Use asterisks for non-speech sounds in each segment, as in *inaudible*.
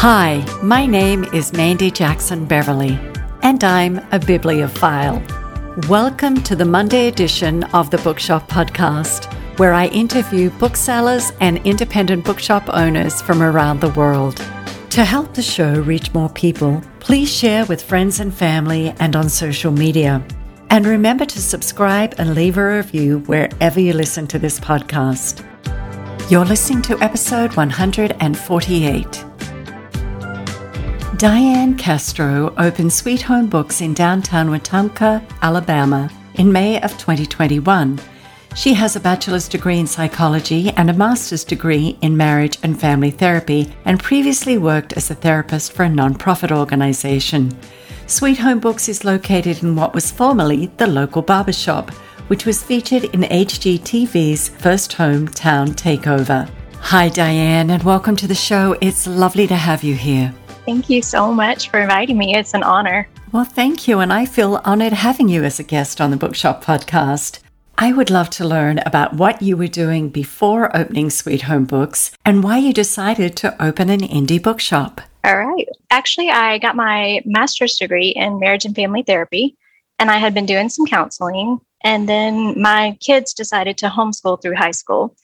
Hi, my name is Mandy Jackson Beverly, and I'm a bibliophile. Welcome to the Monday edition of the Bookshop Podcast, where I interview booksellers and independent bookshop owners from around the world. To help the show reach more people, please share with friends and family and on social media. And remember to subscribe and leave a review wherever you listen to this podcast. You're listening to episode 148. Diane Castro opened Sweet Home Books in downtown Wetumpka, Alabama in May of 2021. She has a bachelor's degree in psychology and a master's degree in marriage and family therapy and previously worked as a therapist for a nonprofit organization. Sweet Home Books is located in what was formerly the local barbershop which was featured in HGTV's first hometown takeover. Hi, Diane, and welcome to the show. It's lovely to have you here. Thank you so much for inviting me. It's an honor. Well, thank you, and I feel honored having you as a guest on the Bookshop podcast. I would love to learn about what you were doing before opening Sweet Home Books and why you decided to open an indie bookshop. All right. Actually, I got my master's degree in marriage and family therapy, and I had been doing some counseling and then my kids decided to homeschool through high school.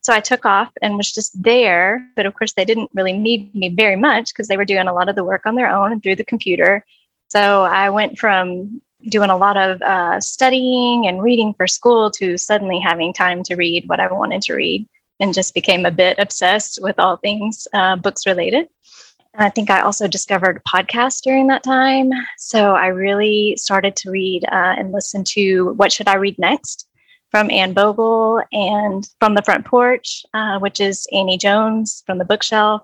So I took off and was just there. But of course, they didn't really need me very much because they were doing a lot of the work on their own through the computer. So I went from doing a lot of uh, studying and reading for school to suddenly having time to read what I wanted to read and just became a bit obsessed with all things uh, books related. And I think I also discovered podcasts during that time. So I really started to read uh, and listen to What Should I Read Next from Anne Bogel and From the Front Porch, uh, which is Annie Jones from the bookshelf.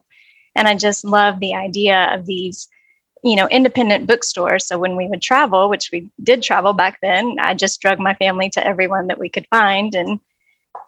And I just love the idea of these, you know, independent bookstores. So when we would travel, which we did travel back then, I just drug my family to everyone that we could find and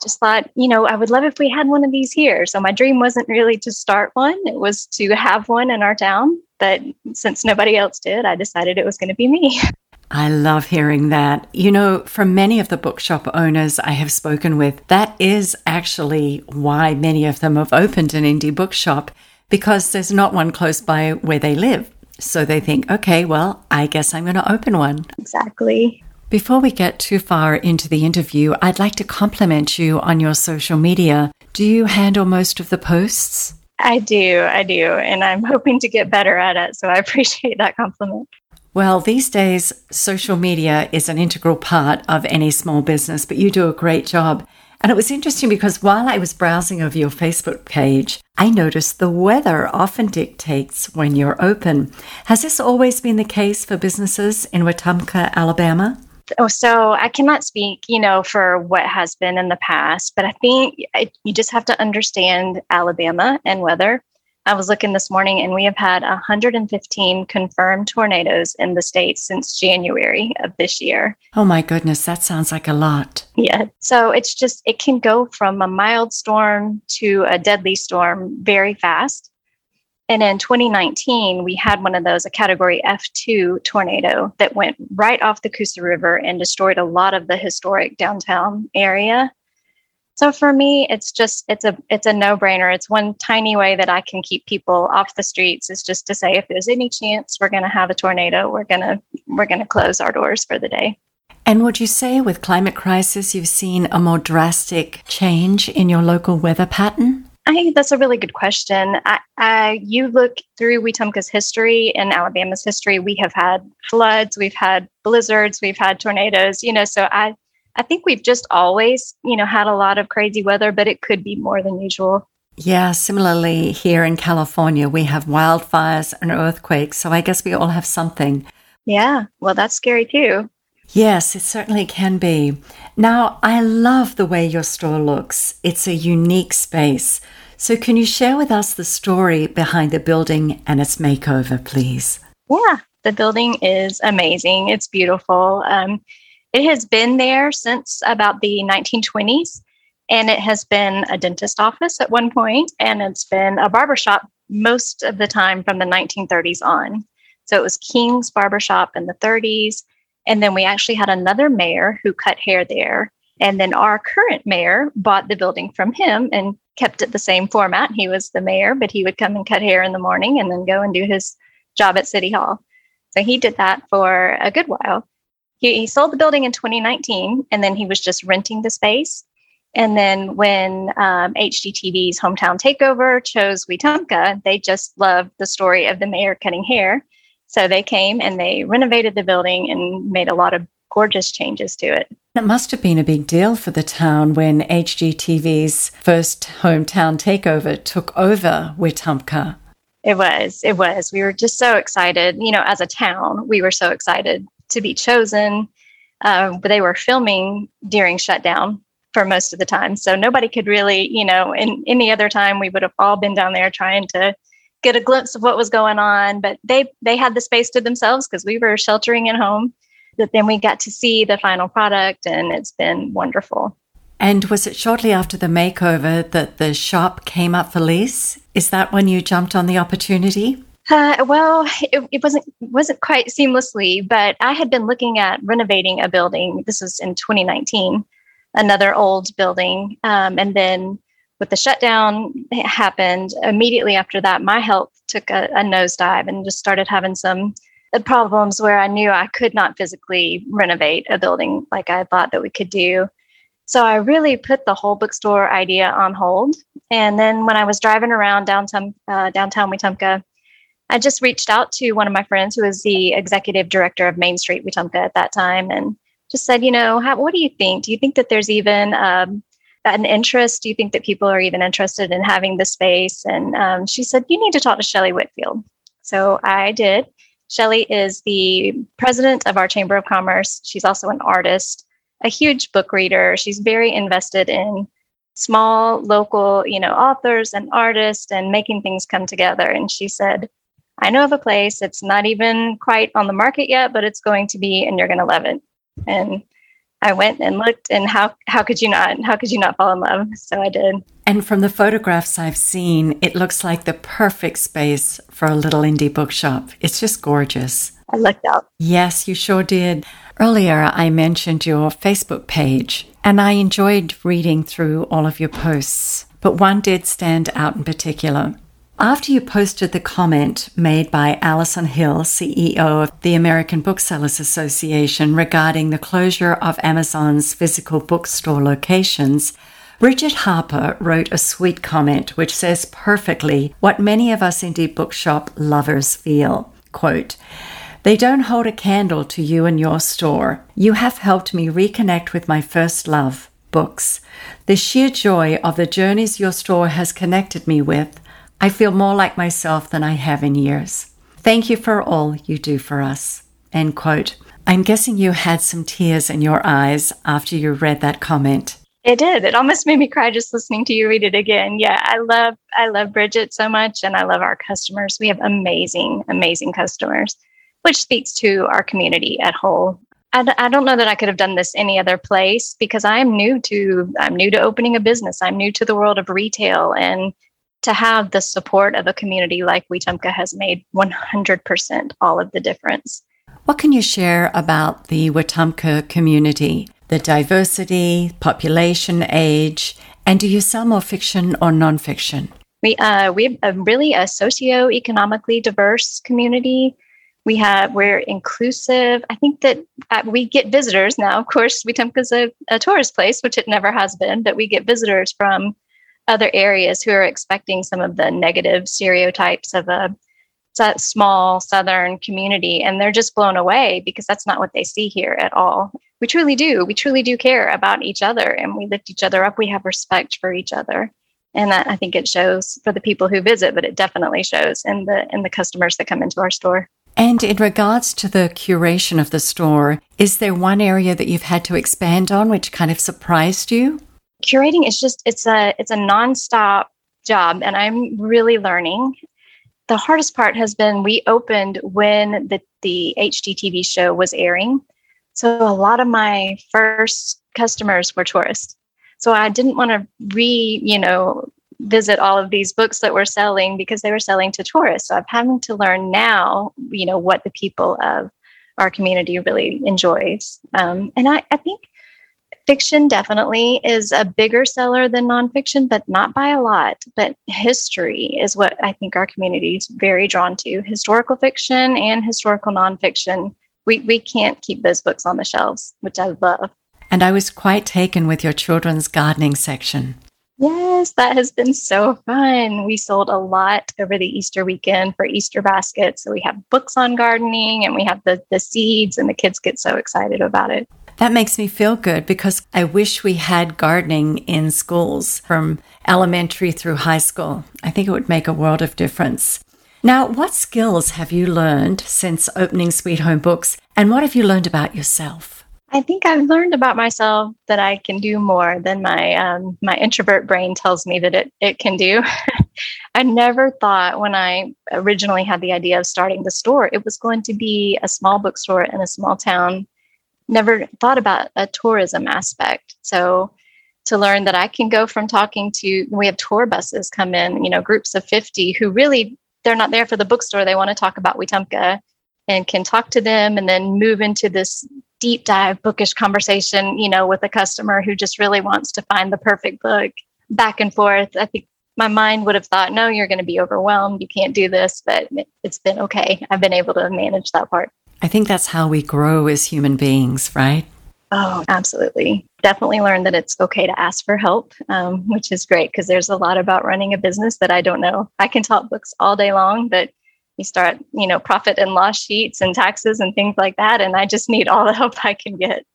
just thought, you know, I would love if we had one of these here. So my dream wasn't really to start one, it was to have one in our town. But since nobody else did, I decided it was going to be me. *laughs* I love hearing that. You know, from many of the bookshop owners I have spoken with, that is actually why many of them have opened an indie bookshop because there's not one close by where they live. So they think, okay, well, I guess I'm going to open one. Exactly. Before we get too far into the interview, I'd like to compliment you on your social media. Do you handle most of the posts? I do, I do, and I'm hoping to get better at it. So I *laughs* appreciate that compliment. Well, these days, social media is an integral part of any small business, but you do a great job. And it was interesting because while I was browsing over your Facebook page, I noticed the weather often dictates when you're open. Has this always been the case for businesses in Wetumpka, Alabama? oh, so I cannot speak, you know, for what has been in the past, but I think you just have to understand Alabama and weather. I was looking this morning and we have had 115 confirmed tornadoes in the state since January of this year. Oh my goodness, that sounds like a lot. Yeah. So it's just, it can go from a mild storm to a deadly storm very fast. And in 2019, we had one of those, a category F2 tornado that went right off the Coosa River and destroyed a lot of the historic downtown area. So for me, it's just it's a it's a no-brainer. It's one tiny way that I can keep people off the streets is just to say if there's any chance we're going to have a tornado, we're going to we're going to close our doors for the day. And would you say with climate crisis you've seen a more drastic change in your local weather pattern? I think that's a really good question. I, I, you look through Wetumpka's history and Alabama's history, we have had floods, we've had blizzards, we've had tornadoes, you know, so I, I think we've just always, you know, had a lot of crazy weather, but it could be more than usual. Yeah, similarly here in California, we have wildfires and earthquakes. So I guess we all have something. Yeah, well, that's scary too. Yes, it certainly can be. Now, I love the way your store looks. It's a unique space. So, can you share with us the story behind the building and its makeover, please? Yeah, the building is amazing. It's beautiful. Um, it has been there since about the 1920s, and it has been a dentist office at one point, and it's been a barbershop most of the time from the 1930s on. So, it was King's Barbershop in the 30s and then we actually had another mayor who cut hair there. And then our current mayor bought the building from him and kept it the same format. He was the mayor, but he would come and cut hair in the morning and then go and do his job at City Hall. So he did that for a good while. He, he sold the building in 2019 and then he was just renting the space. And then when um, HGTV's hometown takeover chose Wetumpka, they just loved the story of the mayor cutting hair. So they came and they renovated the building and made a lot of gorgeous changes to it. It must have been a big deal for the town when HGTV's first hometown takeover took over Wetumpka. It was. It was. We were just so excited. You know, as a town, we were so excited to be chosen. Uh, but they were filming during shutdown for most of the time. So nobody could really, you know, in any other time, we would have all been down there trying to get a glimpse of what was going on. But they they had the space to themselves because we were sheltering at home. But then we got to see the final product, and it's been wonderful. And was it shortly after the makeover that the shop came up for lease? Is that when you jumped on the opportunity? Uh, well, it, it, wasn't wasn't quite seamlessly, but I had been looking at renovating a building. This was in 2019, another old building, um, and then with the shutdown happened immediately after that. My health took a, a nosedive and just started having some problems where I knew I could not physically renovate a building like I thought that we could do. So I really put the whole bookstore idea on hold. And then when I was driving around downtown uh, downtown Wetumpka, I just reached out to one of my friends who was the executive director of Main Street Wetumpka at that time, and just said, you know, how, what do you think? Do you think that there's even um, an interest? Do you think that people are even interested in having the space? And um, she said, you need to talk to Shelly Whitfield. So I did. Shelly is the president of our Chamber of Commerce. She's also an artist a huge book reader. She's very invested in small local, you know, authors and artists and making things come together. And she said, I know of a place. It's not even quite on the market yet, but it's going to be, and you're going to love it. And I went and looked, and how how could you not? How could you not fall in love? So I did. And from the photographs I've seen, it looks like the perfect space for a little indie bookshop. It's just gorgeous. I looked out. Yes, you sure did. Earlier, I mentioned your Facebook page, and I enjoyed reading through all of your posts, but one did stand out in particular. After you posted the comment made by Allison Hill, CEO of the American Booksellers Association, regarding the closure of Amazon's physical bookstore locations, Bridget Harper wrote a sweet comment which says perfectly what many of us indie bookshop lovers feel. Quote, they don't hold a candle to you and your store. You have helped me reconnect with my first love, books. The sheer joy of the journeys your store has connected me with, I feel more like myself than I have in years. Thank you for all you do for us. End quote. I'm guessing you had some tears in your eyes after you read that comment. It did. It almost made me cry just listening to you read it again. Yeah, I love I love Bridget so much and I love our customers. We have amazing amazing customers which speaks to our community at whole. I d- I don't know that I could have done this any other place because I am new to I'm new to opening a business. I'm new to the world of retail and to have the support of a community like Wetumpka has made 100% all of the difference. What can you share about the Wetumpka community, the diversity, population, age, and do you sell more fiction or nonfiction? We uh, we have a really a socio-economically diverse community we have we're inclusive i think that uh, we get visitors now of course wetumpka's a, a tourist place which it never has been but we get visitors from other areas who are expecting some of the negative stereotypes of a small southern community and they're just blown away because that's not what they see here at all. We truly do. We truly do care about each other and we lift each other up. We have respect for each other. And that i think it shows for the people who visit but it definitely shows in the in the customers that come into our store. And in regards to the curation of the store, is there one area that you've had to expand on which kind of surprised you? Curating is just it's a it's a nonstop job and I'm really learning. The hardest part has been we opened when the the HGTV show was airing. So a lot of my first customers were tourists. So I didn't want to re, you know, visit all of these books that we're selling because they were selling to tourists. So I'm having to learn now, you know, what the people of our community really enjoys. Um, and I, I think Fiction definitely is a bigger seller than nonfiction, but not by a lot. But history is what I think our community is very drawn to historical fiction and historical nonfiction. We, we can't keep those books on the shelves, which I love. And I was quite taken with your children's gardening section. Yes, that has been so fun. We sold a lot over the Easter weekend for Easter baskets. So we have books on gardening and we have the, the seeds, and the kids get so excited about it. That makes me feel good because I wish we had gardening in schools from elementary through high school. I think it would make a world of difference. Now, what skills have you learned since opening Sweet Home Books, and what have you learned about yourself? I think I've learned about myself that I can do more than my um, my introvert brain tells me that it it can do. *laughs* I never thought when I originally had the idea of starting the store, it was going to be a small bookstore in a small town never thought about a tourism aspect. So to learn that I can go from talking to we have tour buses come in, you know, groups of 50 who really they're not there for the bookstore. They want to talk about Wetumpka and can talk to them and then move into this deep dive bookish conversation, you know, with a customer who just really wants to find the perfect book back and forth. I think my mind would have thought, no, you're going to be overwhelmed. You can't do this, but it's been okay. I've been able to manage that part. I think that's how we grow as human beings, right? Oh, absolutely. Definitely learned that it's okay to ask for help, um, which is great because there's a lot about running a business that I don't know. I can talk books all day long, but you start, you know, profit and loss sheets and taxes and things like that. And I just need all the help I can get.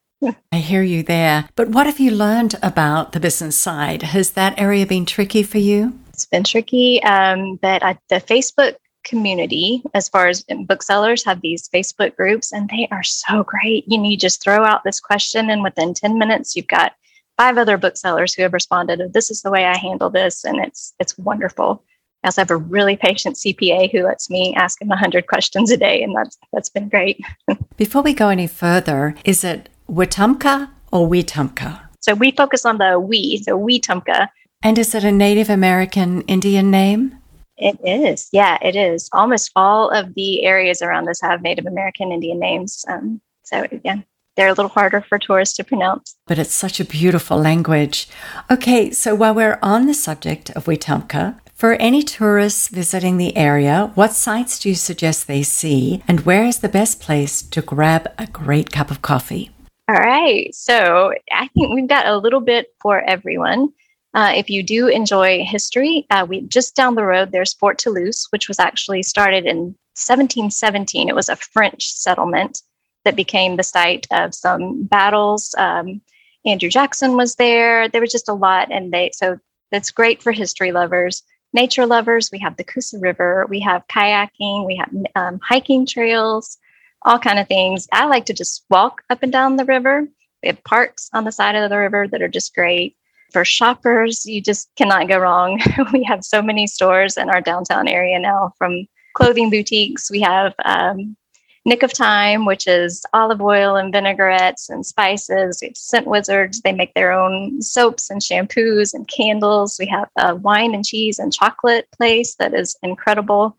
I hear you there. But what have you learned about the business side? Has that area been tricky for you? It's been tricky, um, but I, the Facebook community as far as booksellers have these Facebook groups and they are so great. You know, you just throw out this question and within 10 minutes you've got five other booksellers who have responded, oh, this is the way I handle this and it's it's wonderful. I also have a really patient CPA who lets me ask him a 100 questions a day and that's that's been great. *laughs* Before we go any further, is it Wetumpka or Wetumpka? So we focus on the we, so Wetumpka. And is it a Native American Indian name? It is. Yeah, it is. Almost all of the areas around us have Native American Indian names. Um, so, again, they're a little harder for tourists to pronounce. But it's such a beautiful language. Okay, so while we're on the subject of Wetumpka, for any tourists visiting the area, what sites do you suggest they see, and where is the best place to grab a great cup of coffee? All right, so I think we've got a little bit for everyone. Uh, if you do enjoy history, uh, we just down the road there's Fort Toulouse, which was actually started in 1717. It was a French settlement that became the site of some battles. Um, Andrew Jackson was there. There was just a lot, and they so that's great for history lovers, nature lovers. We have the Coosa River, we have kayaking, we have um, hiking trails, all kind of things. I like to just walk up and down the river. We have parks on the side of the river that are just great for shoppers, you just cannot go wrong. *laughs* we have so many stores in our downtown area now from clothing boutiques. We have um, Nick of Time, which is olive oil and vinaigrettes and spices. We have Scent Wizards. They make their own soaps and shampoos and candles. We have a wine and cheese and chocolate place that is incredible.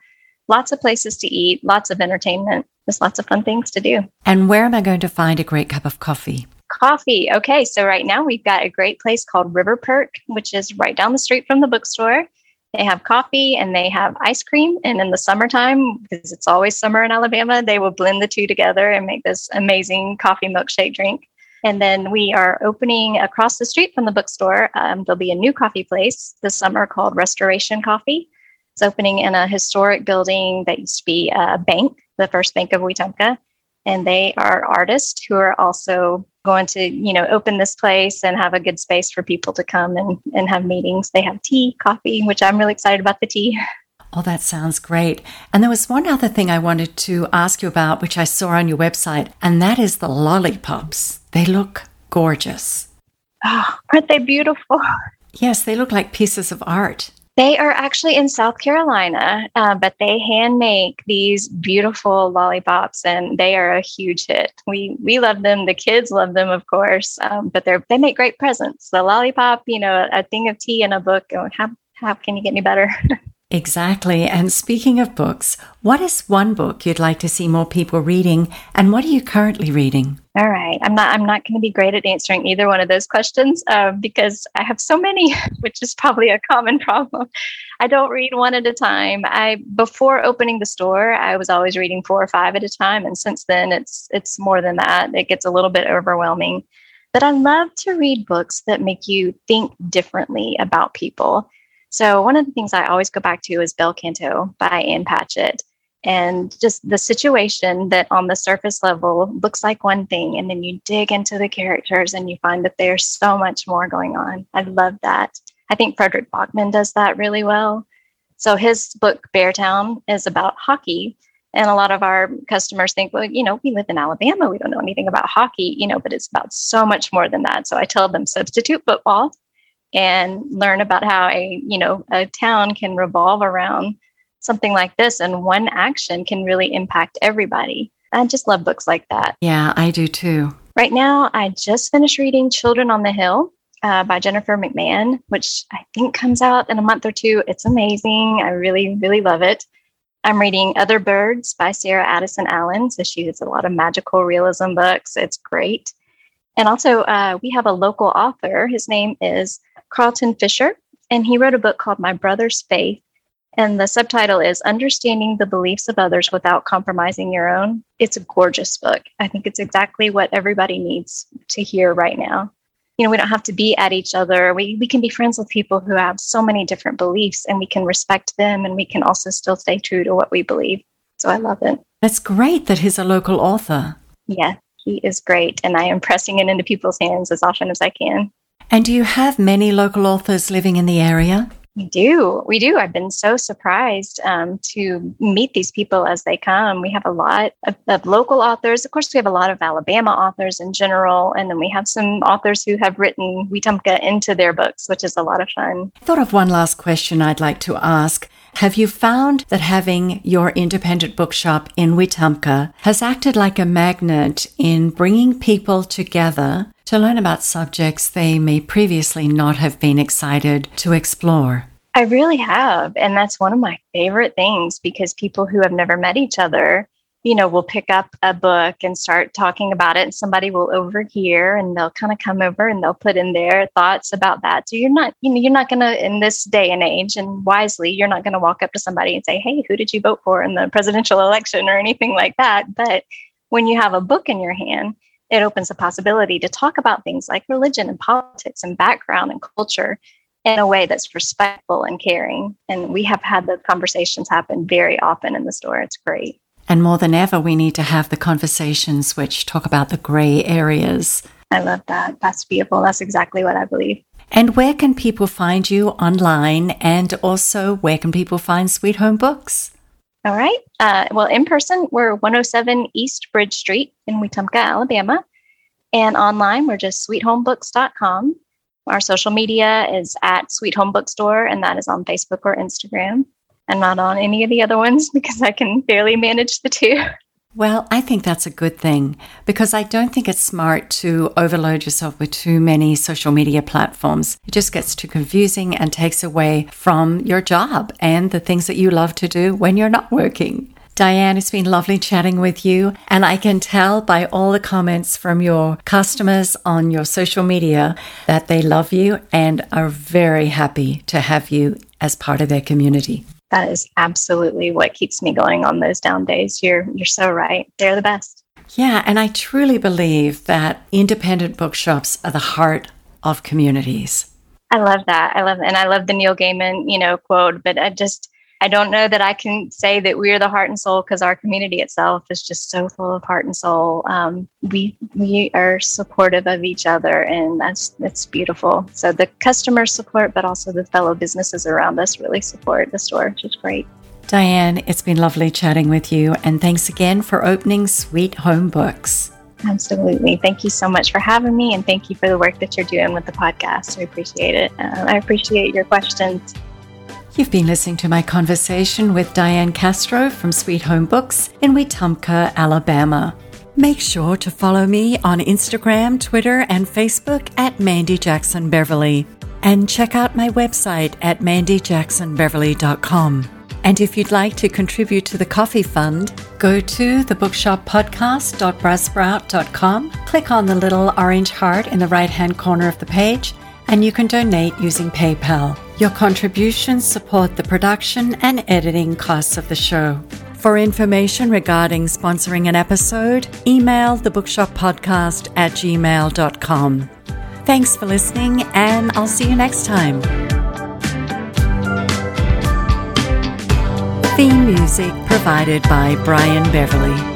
Lots of places to eat, lots of entertainment. There's lots of fun things to do. And where am I going to find a great cup of coffee? Coffee. Okay, so right now we've got a great place called River Perk, which is right down the street from the bookstore. They have coffee and they have ice cream. And in the summertime, because it's always summer in Alabama, they will blend the two together and make this amazing coffee milkshake drink. And then we are opening across the street from the bookstore. Um, there'll be a new coffee place this summer called Restoration Coffee. It's opening in a historic building that used to be a bank, the first bank of Wetumpka and they are artists who are also going to you know open this place and have a good space for people to come and, and have meetings. They have tea coffee which i'm really excited about the tea. *laughs* Oh that sounds great. And there was one other thing i wanted to ask you about which i saw on your website and that is the lollipops. They look gorgeous. Oh aren't they beautiful? *laughs* Yes they look like pieces of art they are actually in South Carolina, uh, but they hand make these beautiful lollipops, and they are a huge hit. We we love them. The kids love them, of course, um, but they're they make great presents. The lollipop, you know, a thing of tea and a book. How how can you get any better? *laughs* exactly. And speaking of books, what is one book you'd like to see more people reading, and what are you currently reading? All right. I'm not. I'm not going to be great at answering either one of those questions uh, because I have so many, *laughs* which is probably a common *laughs* problem. I don't read one at a time. I before opening the store, I was always reading four or five at a time, and since then, it's it's more than that. It gets a little bit overwhelming. But I love to read books that make you think differently about people. So one of the things I always go back to is Bel Canto by Ann Patchett. And just the situation that on the surface level looks like one thing and then you dig into the characters and you find that there's so much more going on. I love that. I think Fredrik Backman does that really well. So his book beartown is about hockey. And a lot of our customers think well you know we live in alabama. We don't know anything about hockey you know but it's about so much more than that. So i tell them substitute football and learn about how a you know a town can revolve around something like this and one action can really impact everybody. I just love books like that. Yeah, I do too. Right now, I just finished reading Children on the Hill uh, by Jennifer McMahon, which I think comes out in a month or two. It's amazing. I really, really love it. I'm reading Other Birds by Sarah Addison Allen. So she has a lot of magical realism books. It's great. And also, uh, we have a local author. His name is Carlton Fisher, and he wrote a book called My Brother's Faith and the subtitle is Understanding the Beliefs of Others Without Compromising Your Own. It's a gorgeous book. I think it's exactly what everybody needs to hear right now. You know, we don't have to be at each other. We, we can be friends with people who have so many different beliefs and we can respect them and we can also still stay true to what we believe. So I love it. That's great that he's a local author. Yeah, he is great. And I am pressing it into people's hands as often as I can. And do you have many local authors living in the area? We do. We do. I've been so surprised um, to meet these people as they come. We have a lot of, of, local authors. Of course, we have a lot of Alabama authors in general. And then we have some authors who have written Wetumpka into their books, which is a lot of fun. I thought of one last question I'd like to ask. Have you found that having your independent bookshop in Wetumpka has acted like a magnet in bringing people together to learn about subjects they may previously not have been excited to explore? I really have. And that's one of my favorite things because people who have never met each other, you know, we'll pick up a book and start talking about it. And somebody will overhear and they'll kind of come over and they'll put in their thoughts about that. So you're not, you know, you're not going to, in this day and age and wisely, you're not going to walk up to somebody and say, Hey, who did you vote for in the presidential *laughs* election or anything like that. But when you have a book in your hand, it opens the possibility to talk about things like religion and politics and background and culture in a way that's respectful and caring. And we have had those conversations happen very often in the store. It's great. And more than ever, we need to have the conversations which talk about the gray areas. I love that. That's beautiful. That's exactly what I believe. And where can people find you online? And also, where can people find Sweet Home Books? All right. Uh, well, in person, we're 107 East Bridge Street in Wetumpka, Alabama. And online, we're just sweethomebooks.com. Our social media is at Sweet Home Bookstore, and that is on Facebook or Instagram. Not on any of the other ones because I can barely manage the two. Well, I think that's a good thing because I don't think it's smart to overload yourself with too many social media platforms. It just gets too confusing and takes away from your job and the things that you love to do when you're not working. Diane, it's been lovely chatting with you. And I can tell by all the comments from your customers on your social media that they love you and are very happy to have you as part of their community that is absolutely what keeps me going on those down days. You're you're so right. They're the best. Yeah, and I truly believe that independent bookshops are the heart of communities. I love that. I love and I love the Neil Gaiman, you know, quote, but I just I don't know that I can say that we're the heart and soul because our community itself is just so full of heart and soul. Um, we we are supportive of each other, and that's that's beautiful. So the customer support, but also the fellow businesses around us really support the store, which is great. Diane, it's been lovely chatting with you, and thanks again for opening Sweet Home Books. Absolutely. Thank you so much for having me, and thank you for the work that you're doing with the podcast. I appreciate it. Uh, I appreciate your questions. You've been listening to my conversation with Diane Castro from Sweet Home Books in Wetumpka, Alabama. Make sure to follow me on Instagram, Twitter, and Facebook at Mandy Jackson Beverly. And check out my website at mandyjacksonbeverly.com. And if you'd like to contribute to the Coffee Fund, go to thebookshoppodcast.buzzsprout.com, click on the little orange heart in the right hand corner of the page, and you can donate using PayPal. Your contributions support the production and editing costs of the show. For information regarding sponsoring an episode, email thebookshoppodcast at gmail.com. Thanks for listening, and I'll see you next time. Theme music provided by Brian Beverly.